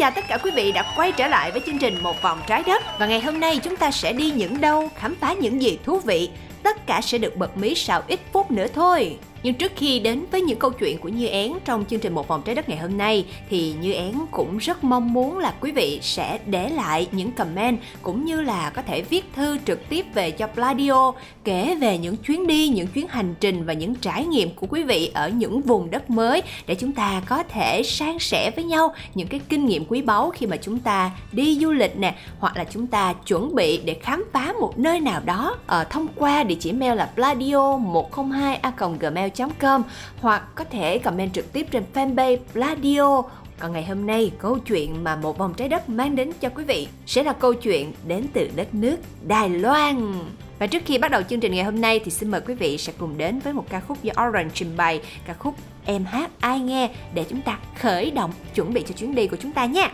chào tất cả quý vị đã quay trở lại với chương trình Một vòng trái đất và ngày hôm nay chúng ta sẽ đi những đâu, khám phá những gì thú vị. Tất cả sẽ được bật mí sau ít phút nữa thôi. Nhưng trước khi đến với những câu chuyện của Như Én trong chương trình Một vòng trái đất ngày hôm nay thì Như Én cũng rất mong muốn là quý vị sẽ để lại những comment cũng như là có thể viết thư trực tiếp về cho Pladio kể về những chuyến đi, những chuyến hành trình và những trải nghiệm của quý vị ở những vùng đất mới để chúng ta có thể san sẻ với nhau những cái kinh nghiệm quý báu khi mà chúng ta đi du lịch nè hoặc là chúng ta chuẩn bị để khám phá một nơi nào đó ở thông qua địa chỉ mail là pladio 102 a gmail com hoặc có thể comment trực tiếp trên fanpage Pladio còn ngày hôm nay, câu chuyện mà một vòng trái đất mang đến cho quý vị sẽ là câu chuyện đến từ đất nước Đài Loan. Và trước khi bắt đầu chương trình ngày hôm nay thì xin mời quý vị sẽ cùng đến với một ca khúc do Orange trình bày, ca khúc Em hát ai nghe để chúng ta khởi động chuẩn bị cho chuyến đi của chúng ta nha.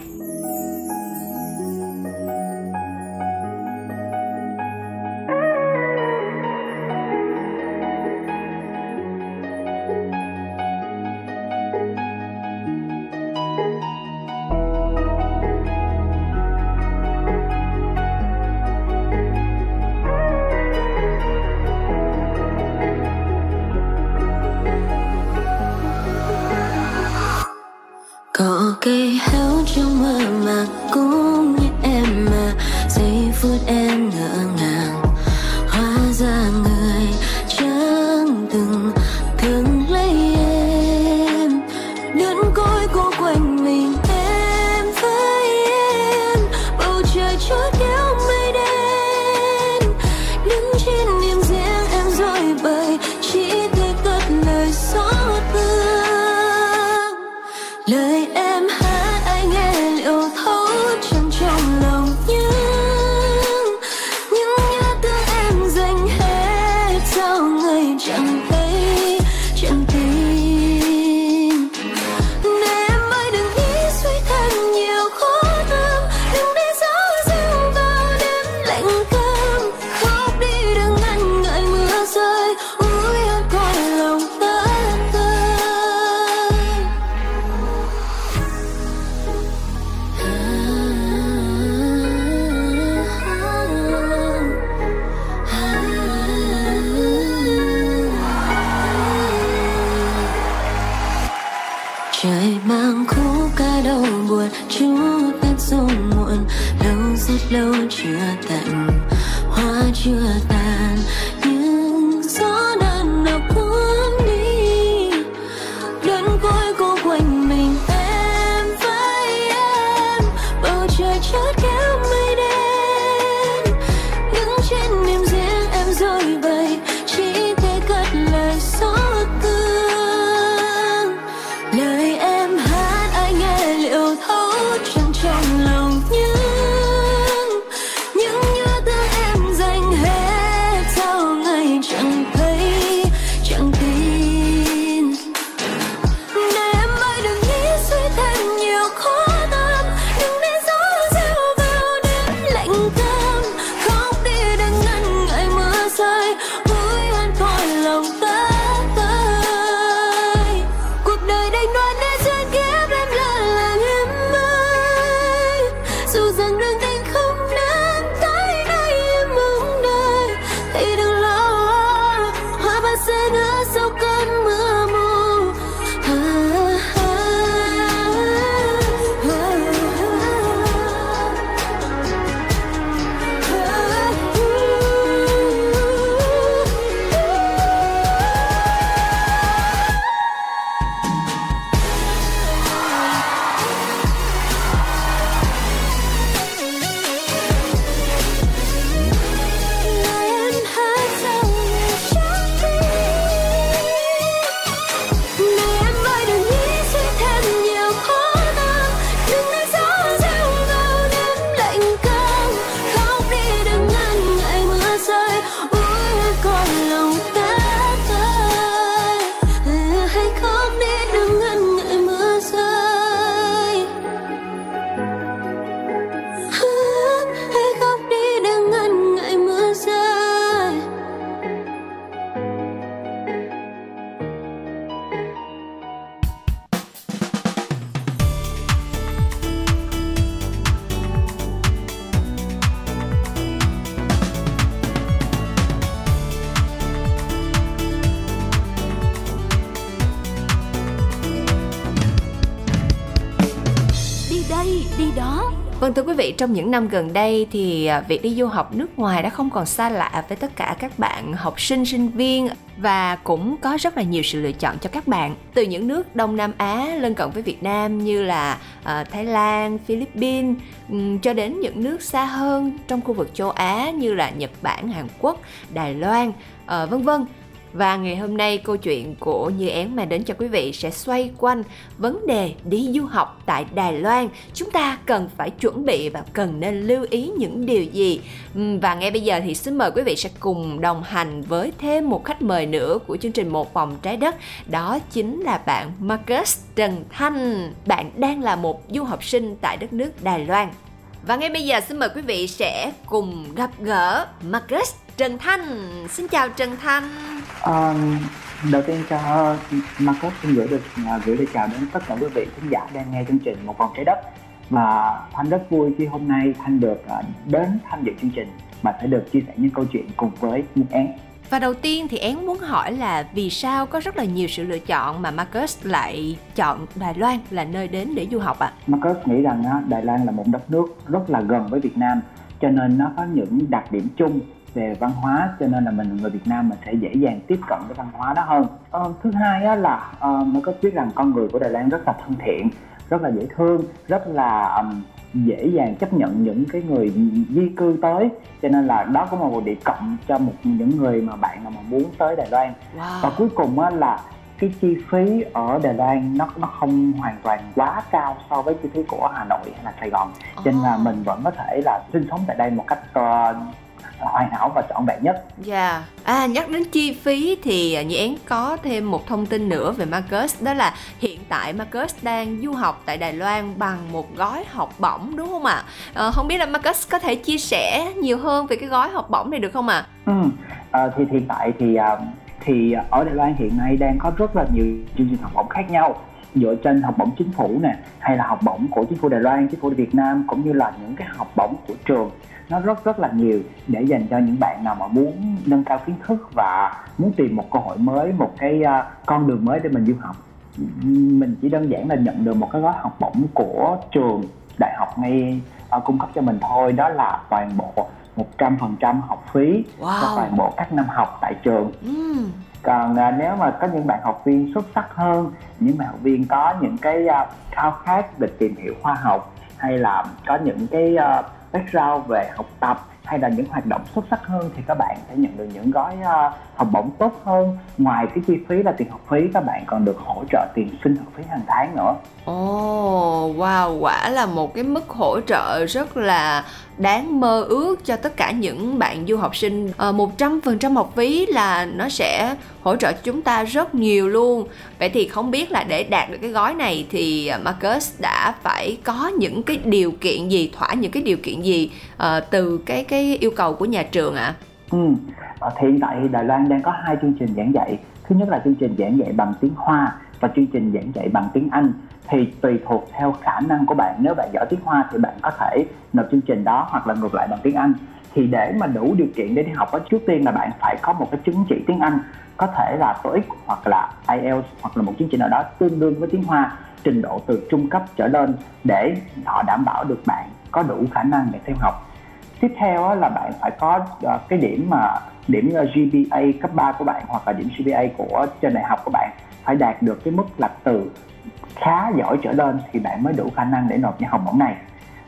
Nghe liệu thấu chẳng Vâng thưa quý vị, trong những năm gần đây thì à, việc đi du học nước ngoài đã không còn xa lạ với tất cả các bạn học sinh, sinh viên và cũng có rất là nhiều sự lựa chọn cho các bạn từ những nước Đông Nam Á lân cận với Việt Nam như là uh, Thái Lan, Philippines um, cho đến những nước xa hơn trong khu vực châu Á như là Nhật Bản, Hàn Quốc, Đài Loan, uh, vân vân. Và ngày hôm nay câu chuyện của Như Én mang đến cho quý vị sẽ xoay quanh vấn đề đi du học tại Đài Loan. Chúng ta cần phải chuẩn bị và cần nên lưu ý những điều gì. Ừ, và ngay bây giờ thì xin mời quý vị sẽ cùng đồng hành với thêm một khách mời nữa của chương trình Một Vòng Trái Đất. Đó chính là bạn Marcus Trần Thanh. Bạn đang là một du học sinh tại đất nước Đài Loan. Và ngay bây giờ xin mời quý vị sẽ cùng gặp gỡ Marcus Trần Thanh. Xin chào Trần Thanh. Um, đầu tiên cho Marcus xin gửi được uh, gửi lời chào đến tất cả quý vị khán giả đang nghe chương trình một vòng trái đất và thanh rất vui khi hôm nay thanh được uh, đến tham dự chương trình và sẽ được chia sẻ những câu chuyện cùng với những én và đầu tiên thì én muốn hỏi là vì sao có rất là nhiều sự lựa chọn mà Marcus lại chọn Đài Loan là nơi đến để du học ạ? À? Marcus nghĩ rằng Đài Loan là một đất nước rất là gần với Việt Nam cho nên nó có những đặc điểm chung về văn hóa cho nên là mình người Việt Nam mình sẽ dễ dàng tiếp cận với văn hóa đó hơn. Ờ, thứ hai á, là uh, mới có biết rằng con người của Đài Loan rất là thân thiện rất là dễ thương rất là um, dễ dàng chấp nhận những cái người di cư tới. Cho nên là đó cũng là một điểm cộng cho một những người mà bạn mà muốn tới Đài Loan. Wow. và cuối cùng á, là cái chi phí ở Đài Loan nó nó không hoàn toàn quá cao so với chi phí của Hà Nội hay là Sài Gòn. Cho nên là mình vẫn có thể là sinh sống tại đây một cách uh, hoàn hảo và trọn vẹn nhất. Dạ. Yeah. À nhắc đến chi phí thì như én có thêm một thông tin nữa về Marcus đó là hiện tại Marcus đang du học tại Đài Loan bằng một gói học bổng đúng không ạ? À? À, không biết là Marcus có thể chia sẻ nhiều hơn về cái gói học bổng này được không ạ? À? Ừ. À, thì hiện tại thì thì ở Đài Loan hiện nay đang có rất là nhiều chương trình học bổng khác nhau dựa trên học bổng chính phủ nè hay là học bổng của chính phủ Đài Loan, chính phủ Việt Nam cũng như là những cái học bổng của trường nó rất rất là nhiều để dành cho những bạn nào mà muốn nâng cao kiến thức và muốn tìm một cơ hội mới một cái uh, con đường mới để mình du học mình chỉ đơn giản là nhận được một cái gói học bổng của trường đại học ngay uh, cung cấp cho mình thôi đó là toàn bộ 100% học phí wow. cho toàn bộ các năm học tại trường mm. còn à, nếu mà có những bạn học viên xuất sắc hơn những bạn học viên có những cái à, khao khát được tìm hiểu khoa học hay là có những cái à, background về học tập hay là những hoạt động xuất sắc hơn thì các bạn sẽ nhận được những gói uh, học bổng tốt hơn ngoài cái chi phí là tiền học phí các bạn còn được hỗ trợ tiền sinh học phí hàng tháng nữa Ồ, oh, wow, quả là một cái mức hỗ trợ rất là đáng mơ ước cho tất cả những bạn du học sinh. Ờ, một trăm phần trăm học phí là nó sẽ hỗ trợ chúng ta rất nhiều luôn. Vậy thì không biết là để đạt được cái gói này thì ờ, Marcus đã phải có những cái điều kiện gì, thỏa những cái điều kiện gì uh, từ cái cái yêu cầu của nhà trường ạ? À? Ừ, ờ, hiện tại Đài Loan đang có hai chương trình giảng dạy. Thứ nhất là chương trình giảng dạy bằng tiếng Hoa và chương trình giảng dạy bằng tiếng Anh thì tùy thuộc theo khả năng của bạn nếu bạn giỏi tiếng Hoa thì bạn có thể nộp chương trình đó hoặc là ngược lại bằng tiếng Anh thì để mà đủ điều kiện để đi học đó trước tiên là bạn phải có một cái chứng chỉ tiếng Anh có thể là TOEIC hoặc là IELTS hoặc là một chứng chỉ nào đó tương đương với tiếng Hoa trình độ từ trung cấp trở lên để họ đảm bảo được bạn có đủ khả năng để theo học tiếp theo là bạn phải có ờ, cái điểm mà điểm ờ, GPA cấp 3 của bạn hoặc là điểm GPA của trên đại học của bạn phải đạt được cái mức là từ khá giỏi trở lên thì bạn mới đủ khả năng để nộp những học bổng này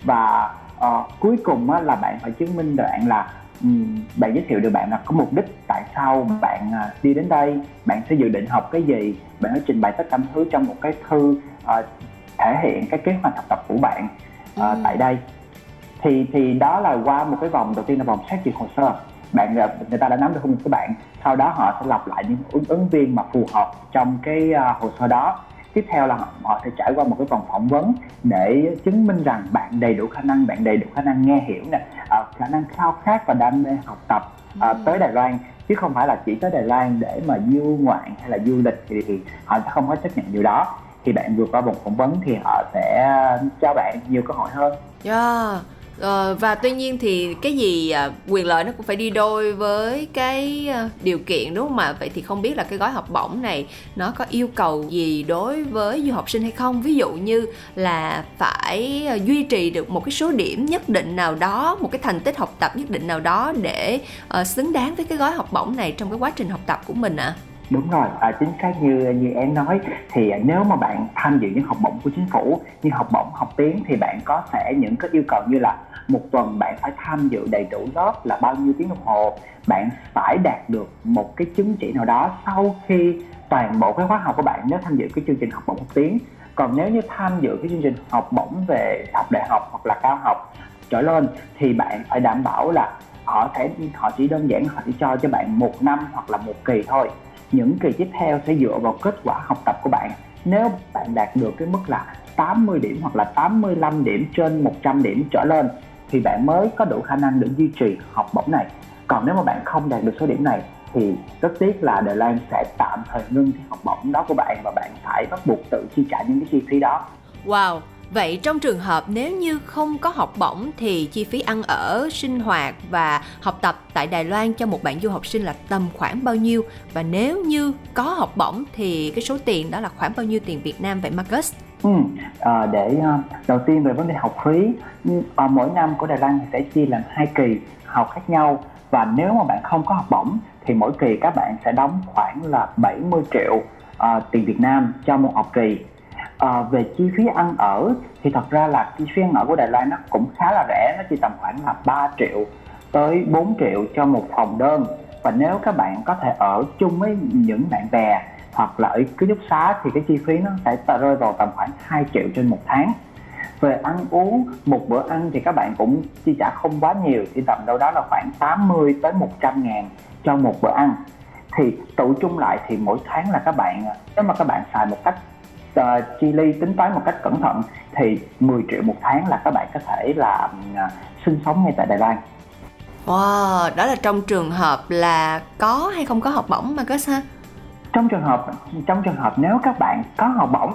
và uh, cuối cùng á, là bạn phải chứng minh đoạn là um, bạn giới thiệu được bạn là có mục đích tại sao bạn uh, đi đến đây bạn sẽ dự định học cái gì bạn sẽ trình bày tất cả thứ trong một cái thư uh, thể hiện cái kế hoạch học tập của bạn uh, ừ. tại đây thì thì đó là qua một cái vòng đầu tiên là vòng xét duyệt hồ sơ. Bạn người ta đã nắm được tin của bạn. Sau đó họ sẽ lọc lại những ứng, ứng viên mà phù hợp trong cái uh, hồ sơ đó. Tiếp theo là họ sẽ trải qua một cái vòng phỏng vấn để chứng minh rằng bạn đầy đủ khả năng bạn đầy đủ khả năng nghe hiểu nè uh, khả năng khao khát và đam mê học tập uh, tới Đài Loan. Chứ không phải là chỉ tới Đài Loan để mà du ngoạn hay là du lịch thì, thì họ sẽ không có chấp nhận điều đó. Thì bạn vượt qua vòng phỏng vấn thì họ sẽ cho bạn nhiều cơ hội hơn. Yeah Ờ, và tuy nhiên thì cái gì à, quyền lợi nó cũng phải đi đôi với cái à, điều kiện đúng không ạ? Vậy thì không biết là cái gói học bổng này nó có yêu cầu gì đối với du học sinh hay không? Ví dụ như là phải à, duy trì được một cái số điểm nhất định nào đó, một cái thành tích học tập nhất định nào đó để uh, xứng đáng với cái gói học bổng này trong cái quá trình học tập của mình ạ. À? Đúng rồi. À, chính xác như như em nói thì à, nếu mà bạn tham dự những học bổng của chính phủ như học bổng học tiếng thì bạn có thể những cái yêu cầu như là một tuần bạn phải tham dự đầy đủ lớp là bao nhiêu tiếng đồng hồ bạn phải đạt được một cái chứng chỉ nào đó sau khi toàn bộ cái khóa học của bạn nếu tham dự cái chương trình học bổng học tiếng. Còn nếu như tham dự cái chương trình học bổng về học đại học hoặc là cao học trở lên thì bạn phải đảm bảo là họ sẽ họ chỉ đơn giản họ chỉ cho cho bạn một năm hoặc là một kỳ thôi những kỳ tiếp theo sẽ dựa vào kết quả học tập của bạn. Nếu bạn đạt được cái mức là 80 điểm hoặc là 85 điểm trên 100 điểm trở lên thì bạn mới có đủ khả năng để duy trì học bổng này. Còn nếu mà bạn không đạt được số điểm này thì rất tiếc là Đài Loan sẽ tạm thời ngưng cái học bổng đó của bạn và bạn phải bắt buộc tự chi trả những cái chi phí đó. Wow, Vậy trong trường hợp nếu như không có học bổng thì chi phí ăn ở, sinh hoạt và học tập tại Đài Loan cho một bạn du học sinh là tầm khoảng bao nhiêu? Và nếu như có học bổng thì cái số tiền đó là khoảng bao nhiêu tiền Việt Nam vậy Marcus? Ừ, à, để à, đầu tiên về vấn đề học phí ừ, à, mỗi năm của Đài Loan sẽ chia làm hai kỳ học khác nhau và nếu mà bạn không có học bổng thì mỗi kỳ các bạn sẽ đóng khoảng là 70 triệu uh, tiền Việt Nam cho một học kỳ à, về chi phí ăn ở thì thật ra là chi phí ăn ở của Đài Loan nó cũng khá là rẻ nó chỉ tầm khoảng là 3 triệu tới 4 triệu cho một phòng đơn. Và nếu các bạn có thể ở chung với những bạn bè hoặc là ở ký túc xá thì cái chi phí nó sẽ rơi vào tầm khoảng 2 triệu trên một tháng. Về ăn uống một bữa ăn thì các bạn cũng chi trả không quá nhiều chỉ tầm đâu đó là khoảng 80 tới 100 ngàn cho một bữa ăn. Thì tụ chung lại thì mỗi tháng là các bạn nếu mà các bạn xài một cách uh, chi ly tính toán một cách cẩn thận thì 10 triệu một tháng là các bạn có thể là uh, sinh sống ngay tại Đài Loan. Wow, đó là trong trường hợp là có hay không có học bổng mà có ha? Trong trường hợp trong trường hợp nếu các bạn có học bổng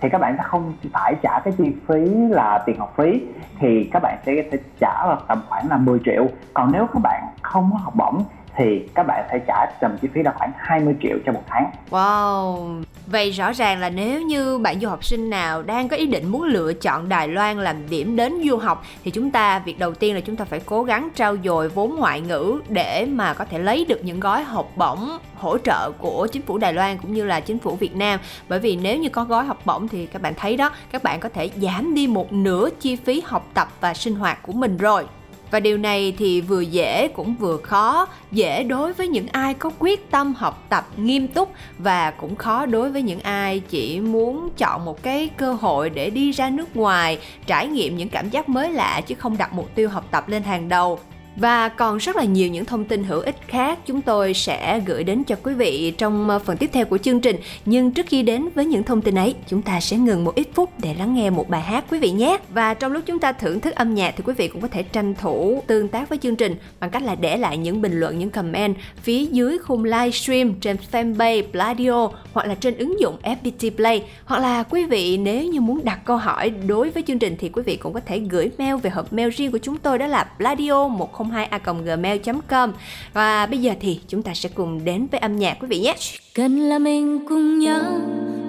thì các bạn sẽ không phải trả cái chi phí là tiền học phí thì các bạn sẽ, sẽ trả vào tầm khoảng là 10 triệu còn nếu các bạn không có học bổng thì các bạn phải trả tầm chi phí là khoảng 20 triệu cho một tháng. Wow, vậy rõ ràng là nếu như bạn du học sinh nào đang có ý định muốn lựa chọn Đài Loan làm điểm đến du học thì chúng ta việc đầu tiên là chúng ta phải cố gắng trau dồi vốn ngoại ngữ để mà có thể lấy được những gói học bổng hỗ trợ của chính phủ Đài Loan cũng như là chính phủ Việt Nam. Bởi vì nếu như có gói học bổng thì các bạn thấy đó các bạn có thể giảm đi một nửa chi phí học tập và sinh hoạt của mình rồi và điều này thì vừa dễ cũng vừa khó. Dễ đối với những ai có quyết tâm học tập nghiêm túc và cũng khó đối với những ai chỉ muốn chọn một cái cơ hội để đi ra nước ngoài, trải nghiệm những cảm giác mới lạ chứ không đặt mục tiêu học tập lên hàng đầu và còn rất là nhiều những thông tin hữu ích khác chúng tôi sẽ gửi đến cho quý vị trong ờ, phần tiếp theo của chương trình. Nhưng trước khi đến với những thông tin ấy, chúng ta sẽ ngừng một ít phút để lắng nghe một bài hát quý vị nhé. Và trong lúc chúng ta thưởng thức âm nhạc thì quý vị cũng có thể tranh thủ tương tác với chương trình bằng cách là để lại những bình luận, những comment phía dưới khung livestream trên fanpage Pladio hoặc là trên ứng dụng FPT Play. Hoặc là quý vị nếu như muốn đặt câu hỏi đối với chương trình thì quý vị cũng có thể gửi mail về hộp mail riêng của chúng tôi đó là pladio 10 02a.gmail.com Và bây giờ thì chúng ta sẽ cùng đến với âm nhạc quý vị nhé. Cần là mình cùng nhau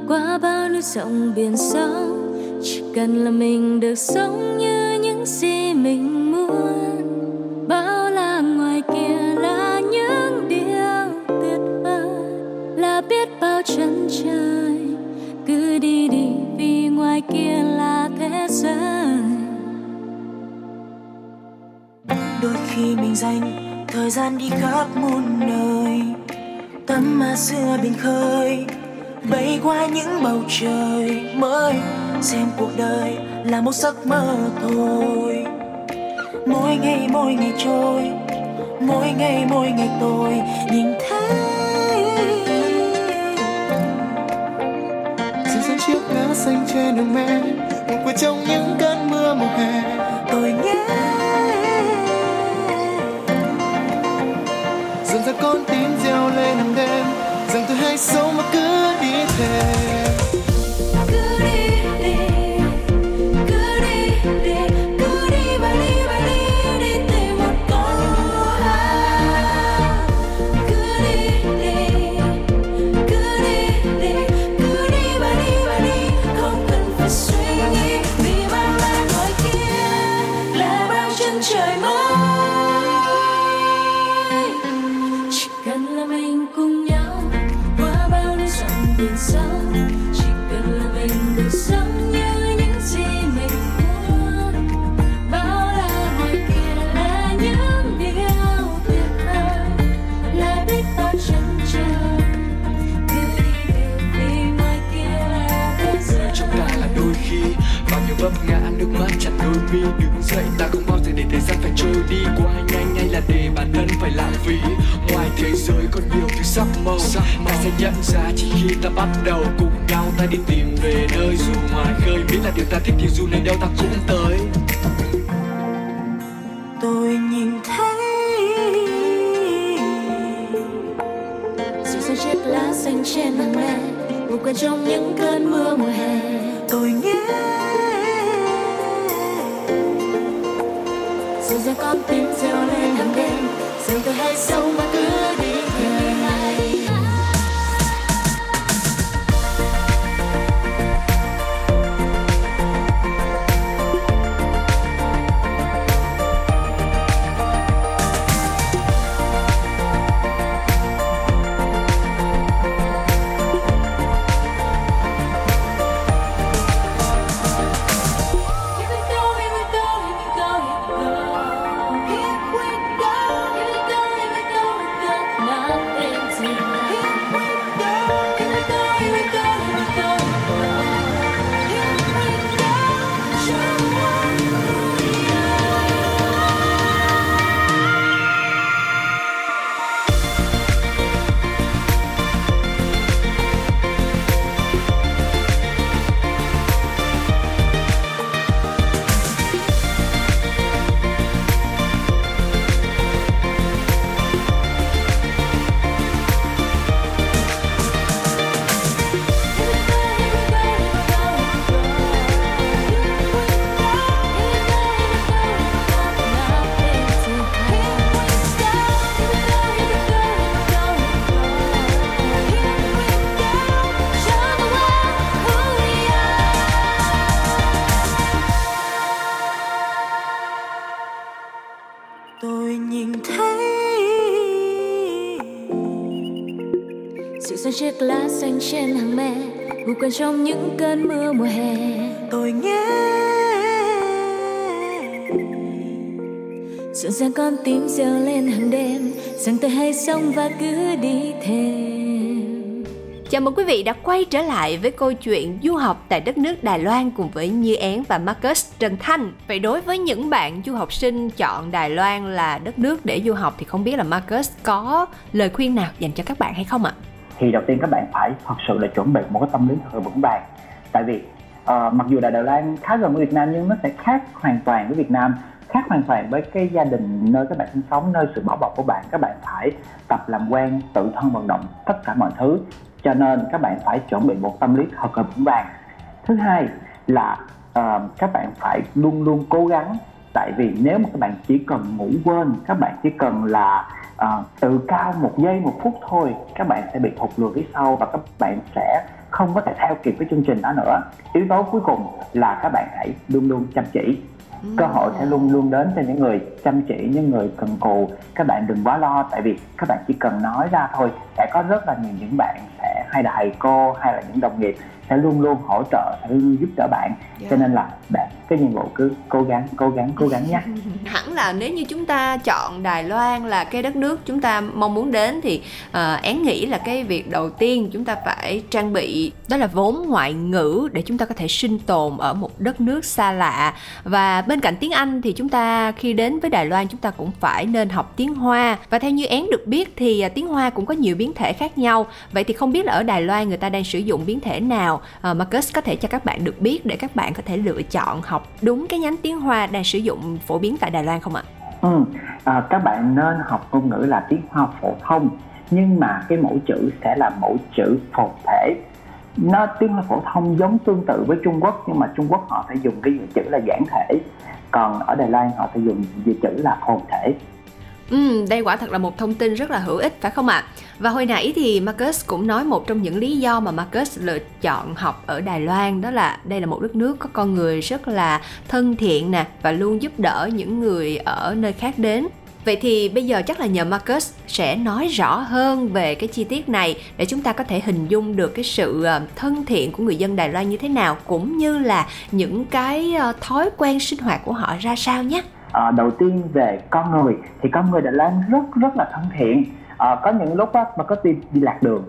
qua bao núi sông biển sâu Chỉ cần là mình được sống như những gì mình muốn. Bao la ngoài kia là những điều tuyệt vời, Là biết bao chân trời. Cứ đi đi vì ngoài kia là thế giới. Đôi khi mình dành thời gian đi khắp muôn nơi. Tắm mà xưa biển khơi, bay qua những bầu trời mới. Xem cuộc đời là một giấc mơ thôi. Mỗi ngày mỗi ngày trôi, mỗi ngày mỗi ngày tôi nhìn thấy. Dừng dần chiếc lá xanh trên đường mẹ một cuộc trong những cơn biển chỉ cần là mình được sống như những gì mình muốn. Bao la ngoài kia là những điều tuyệt vời, là biết bao chân chờ cứ đi đều ngoài kia là thế chúng ta là đôi khi, bao nhiêu vấp ngã nước mắt chặt đôi mi đứng dậy ta không gian phải trôi đi qua nhanh hay là để bản thân phải lãng phí. Ngoài thế giới còn nhiều thứ sắc màu ta sẽ nhận ra chỉ khi ta bắt đầu cùng nhau ta đi tìm về nơi dù ngoài khơi. Biết là điều ta thích thì dù nơi đâu ta cũng tới. Tôi nhìn thấy dịu dàng chiếc lá xanh trên hàng me ngủ quên trong những cơn mưa mùa hè. Tôi nghe dịu tim reo lên hàng đêm. Rằng tôi hãy ngủ quên trong những cơn mưa mùa hè tôi nghe dịu dàng con tim reo lên hàng đêm rằng tôi hãy sống và cứ đi thêm Chào mừng quý vị đã quay trở lại với câu chuyện du học tại đất nước Đài Loan cùng với Như Én và Marcus Trần Thanh. Vậy đối với những bạn du học sinh chọn Đài Loan là đất nước để du học thì không biết là Marcus có lời khuyên nào dành cho các bạn hay không ạ? Thì đầu tiên các bạn phải thật sự là chuẩn bị một cái tâm lý thật là vững vàng. Tại vì uh, mặc dù là Đài Loan khá gần với Việt Nam nhưng nó sẽ khác hoàn toàn với Việt Nam khác hoàn toàn với cái gia đình nơi các bạn sinh sống nơi sự bảo bọc của bạn. Các bạn phải tập làm quen tự thân vận động tất cả mọi thứ. Cho nên các bạn phải chuẩn bị một tâm lý thật là vững vàng. Thứ hai là uh, các bạn phải luôn luôn cố gắng tại vì nếu mà các bạn chỉ cần ngủ quên các bạn chỉ cần là uh, tự cao một giây một phút thôi các bạn sẽ bị thụt lùi phía sau và các bạn sẽ không có thể theo kịp cái chương trình đó nữa. Yếu tố cuối cùng là các bạn hãy luôn luôn chăm chỉ cơ hội sẽ luôn luôn đến cho những người chăm chỉ những người cần cù. Các bạn đừng quá lo tại vì các bạn chỉ cần nói ra thôi. Sẽ có rất là nhiều những bạn sẽ hay là thầy cô hay là những đồng nghiệp sẽ luôn luôn hỗ trợ sẽ luôn giúp đỡ bạn. Cho nên là bạn cái nhiệm vụ cứ cố gắng cố gắng cố gắng nhé. Hẳn là nếu như chúng ta chọn Đài Loan là cái đất nước chúng ta mong muốn đến thì uh, Én nghĩ là cái việc đầu tiên chúng ta phải trang bị đó là vốn ngoại ngữ để chúng ta có thể sinh tồn ở một đất nước xa lạ. Và bên cạnh tiếng Anh thì chúng ta khi đến với Đài Loan chúng ta cũng phải nên học tiếng Hoa. Và theo như Én được biết thì à, tiếng Hoa cũng có nhiều biến thể khác nhau. Vậy thì không biết là ở Đài Loan người ta đang sử dụng biến thể nào uh, Marcus có thể cho các bạn được biết để các bạn có thể lựa chọn học đúng cái nhánh tiếng Hoa đang sử dụng phổ biến tại Đài Loan không ạ? Ừ, à, các bạn nên học ngôn ngữ là tiếng Hoa phổ thông nhưng mà cái mẫu chữ sẽ là mẫu chữ phồn thể nó tiếng Hoa phổ thông giống tương tự với Trung Quốc nhưng mà Trung Quốc họ phải dùng cái chữ là giản thể còn ở Đài Loan họ phải dùng chữ là phồn thể Ừ, đây quả thật là một thông tin rất là hữu ích phải không ạ? Và hồi nãy thì Marcus cũng nói một trong những lý do mà Marcus lựa chọn học ở Đài Loan đó là đây là một đất nước có con người rất là thân thiện nè và luôn giúp đỡ những người ở nơi khác đến. Vậy thì bây giờ chắc là nhờ Marcus sẽ nói rõ hơn về cái chi tiết này để chúng ta có thể hình dung được cái sự ờ, thân thiện của người dân Đài Loan như thế nào cũng như là những cái ờ, thói quen sinh hoạt của họ ra sao nhé. à, đầu tiên về con người thì con người Đài Loan rất rất là thân thiện à, có những lúc á, mà có đi, đi lạc đường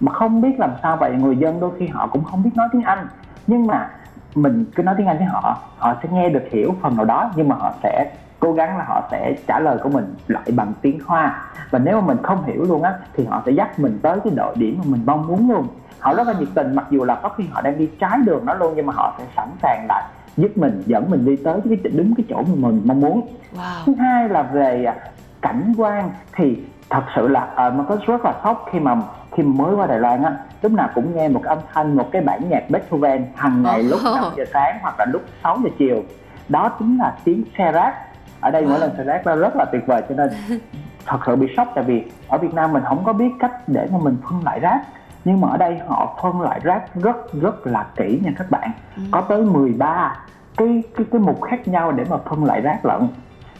mà không biết làm sao vậy người dân đôi khi họ cũng không biết nói tiếng Anh nhưng mà mình cứ nói tiếng Anh với họ họ sẽ nghe được hiểu phần nào đó nhưng mà họ sẽ cố gắng là họ sẽ trả lời của mình lại bằng tiếng Hoa. Và nếu mà mình không hiểu luôn á thì họ sẽ dắt mình tới cái độ điểm mà mình mong muốn luôn. Họ rất là nhiệt tình mặc dù là có khi họ đang đi trái đường đó luôn nhưng mà họ sẽ sẵn sàng là giúp mình dẫn mình đi tới cái đúng cái chỗ mà mình mong muốn. Wow. thứ hai là về à, cảnh quan thì thật sự là uh, Marcus rất là sốc khi mà khi mới qua Đài Loan á. Lúc nào cũng nghe một cái âm thanh một cái bản nhạc Beethoven hàng ngày lúc Oh. 5 giờ sáng hoặc là lúc 6 giờ chiều. Đó chính là tiếng xe rác ở đây mỗi lần rác nó rất là tuyệt vời cho nên thật sự bị sốc tại vì ở Việt Nam mình không có biết cách để mà mình phân loại rác. Nhưng mà ở đây họ phân loại rác rất rất là kỹ nha các bạn. Có tới 13 cái cái cái mục khác nhau để mà phân loại rác lận.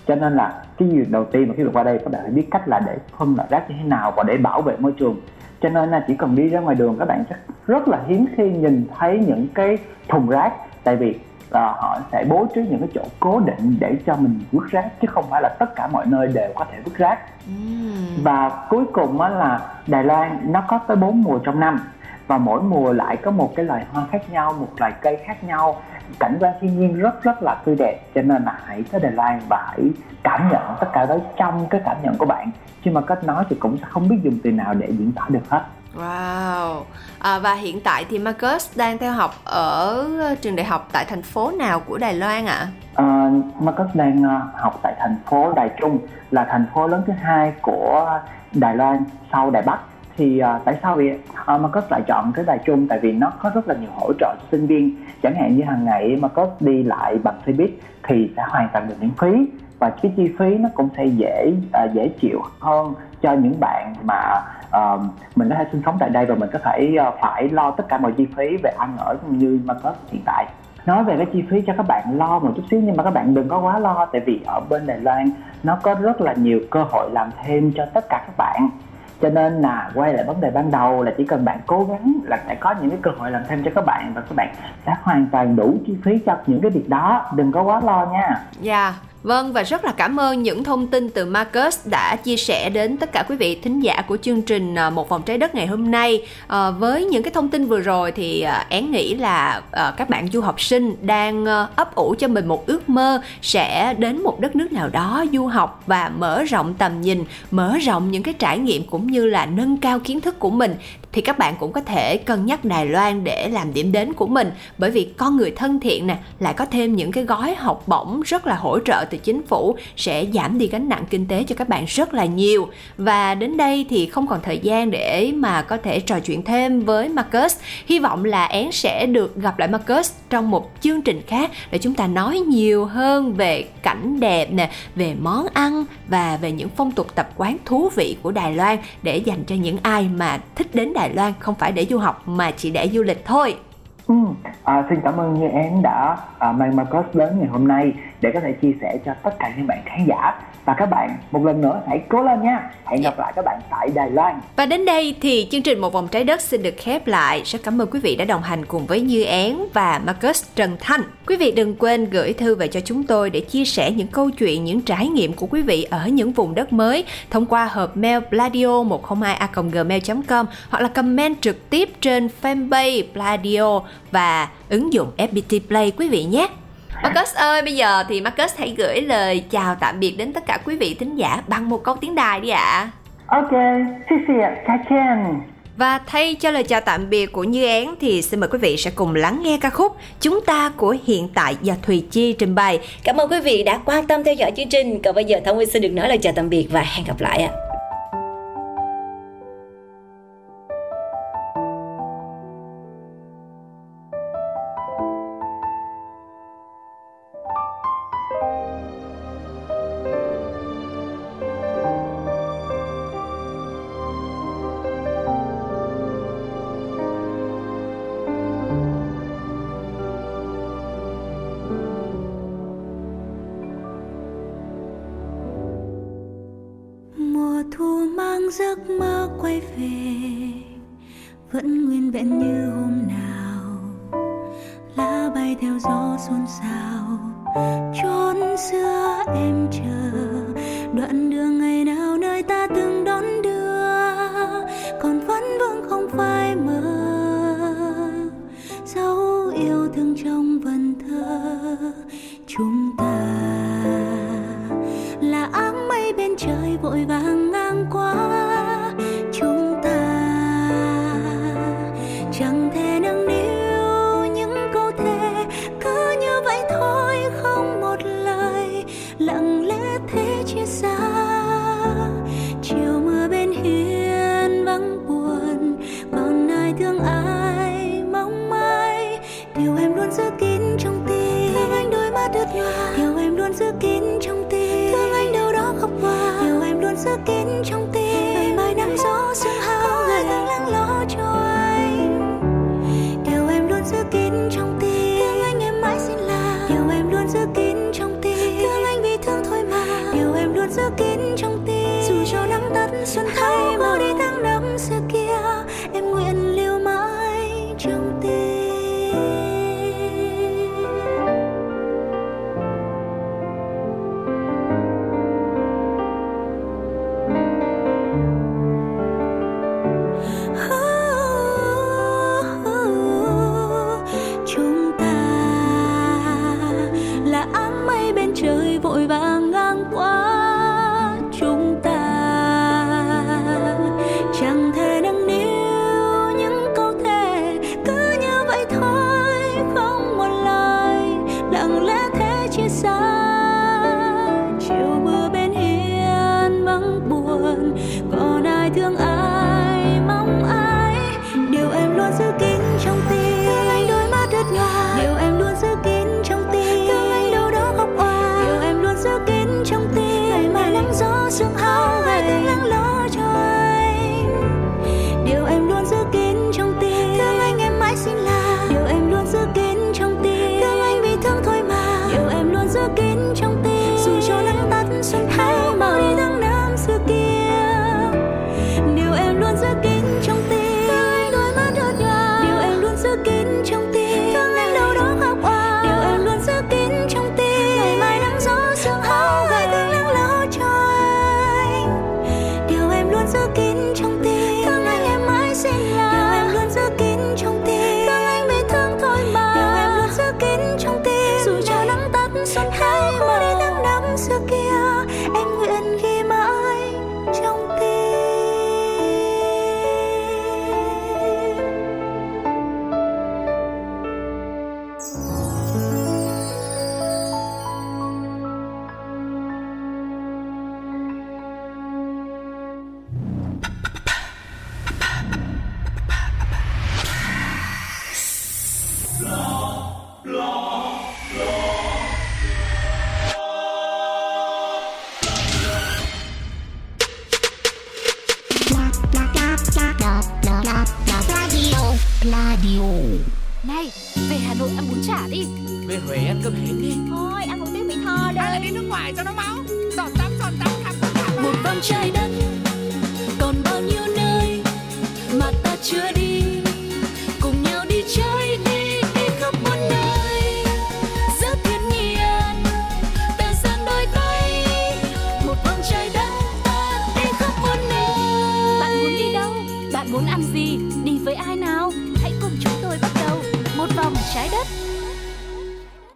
Cho nên là cái điều đầu tiên mà khi được qua đây các bạn phải biết cách là để phân loại rác như thế nào và để bảo vệ môi trường. Cho nên là chỉ cần đi ra ngoài đường các bạn chắc rất là hiếm khi nhìn thấy những cái thùng rác. Tại vì à, họ sẽ bố trí những cái chỗ cố định để cho mình vứt rác chứ không phải là tất cả mọi nơi đều có thể vứt rác. Và cuối cùng á là Đài Loan nó có tới bốn mùa trong năm và mỗi mùa lại có một cái loài hoa khác nhau một loài cây khác nhau. Cảnh quan thiên nhiên rất rất là tươi đẹp cho nên là hãy tới Đài Loan và hãy cảm nhận tất cả đó trong cái cảm nhận của bạn. Chứ mà cách nói thì cũng sẽ không biết dùng từ nào để diễn tả được hết Wow. À, và hiện tại thì Marcus đang theo học ở trường đại học tại thành phố nào của Đài Loan ạ? Ờ, Marcus đang à, học tại thành phố Đài Trung là thành phố lớn thứ hai của Đài Loan sau Đài Bắc thì à, tại sao vậy À, Marcus lại chọn cái Đài Trung tại vì nó có rất là nhiều hỗ trợ cho sinh viên chẳng hạn như hàng ngày Marcus đi lại bằng xe buýt thì sẽ hoàn toàn được miễn phí và cái chi phí nó cũng sẽ dễ à, dễ chịu hơn cho những bạn mà uh, mình có thể sinh sống tại đây và mình có thể uh, phải lo tất cả mọi chi phí về ăn ở như Marcus hiện tại. Nói về cái chi phí cho các bạn lo một chút xíu nhưng mà các bạn đừng có quá lo tại vì ở bên Đài Loan nó có rất là nhiều cơ hội làm thêm cho tất cả các bạn. Cho nên là quay lại vấn đề ban đầu là chỉ cần bạn cố gắng là sẽ có những cái cơ hội làm thêm cho các bạn và các bạn sẽ hoàn toàn đủ chi phí cho những cái việc đó. Đừng có quá lo nha. Dạ. Vâng và rất là cảm ơn những thông tin từ Marcus đã chia sẻ đến tất cả quý vị thính giả của chương trình à, Một vòng trái đất ngày hôm nay. À, với những cái thông tin vừa rồi thì à, Én nghĩ là à, các bạn du học sinh đang à, ấp ủ cho mình một ước mơ sẽ đến một đất nước nào đó du học và mở rộng tầm nhìn, mở rộng những cái trải nghiệm cũng như là nâng cao kiến thức của mình thì các bạn cũng có thể cân nhắc Đài Loan để làm điểm đến của mình. Bởi vì con người thân thiện nè, lại có thêm những cái gói học bổng rất là hỗ trợ từ chính phủ, sẽ giảm đi gánh nặng kinh tế cho các bạn rất là nhiều. Và đến đây thì không còn thời gian để mà có thể trò chuyện thêm với Marcus. Hy vọng là én sẽ được gặp lại Marcus trong một chương trình khác để chúng ta nói nhiều hơn về cảnh đẹp nè, về món ăn và về những phong tục tập quán thú vị của Đài Loan để dành cho những ai mà thích đến Đài Loan không phải để du học mà chỉ để du lịch thôi. Ừ. À, xin cảm ơn như em đã à, mang Marcus đến ngày hôm nay để có thể chia sẻ cho tất cả những bạn khán giả và các bạn một lần nữa hãy cố lên nha hẹn gặp lại các bạn tại Đài Loan Và đến đây thì chương trình Một vòng trái đất xin được khép lại. Rất cảm ơn quý vị đã đồng hành cùng với Như Én và Marcus Trần Thanh. Quý vị đừng quên gửi thư về cho chúng tôi để chia sẻ những câu chuyện, những trải nghiệm của quý vị ở những vùng đất mới thông qua hộp mail pladio 102 gmail com hoặc là comment trực tiếp trên fanpage Pladio và ứng dụng FPT Play quý vị nhé. Marcus ơi, bây giờ thì Marcus hãy gửi lời chào tạm biệt đến tất cả quý vị thính giả bằng một câu tiếng Đài đi ạ. Ok, xin chào, chào chen. Và thay cho lời chào tạm biệt của Như Én thì xin mời quý vị sẽ cùng lắng nghe ca khúc Chúng ta của hiện tại do Thùy Chi trình bày. Cảm ơn quý vị đã quan tâm theo dõi chương trình. Còn bây giờ Thông Nguyên xin được nói lời chào tạm biệt và hẹn gặp lại ạ. mùa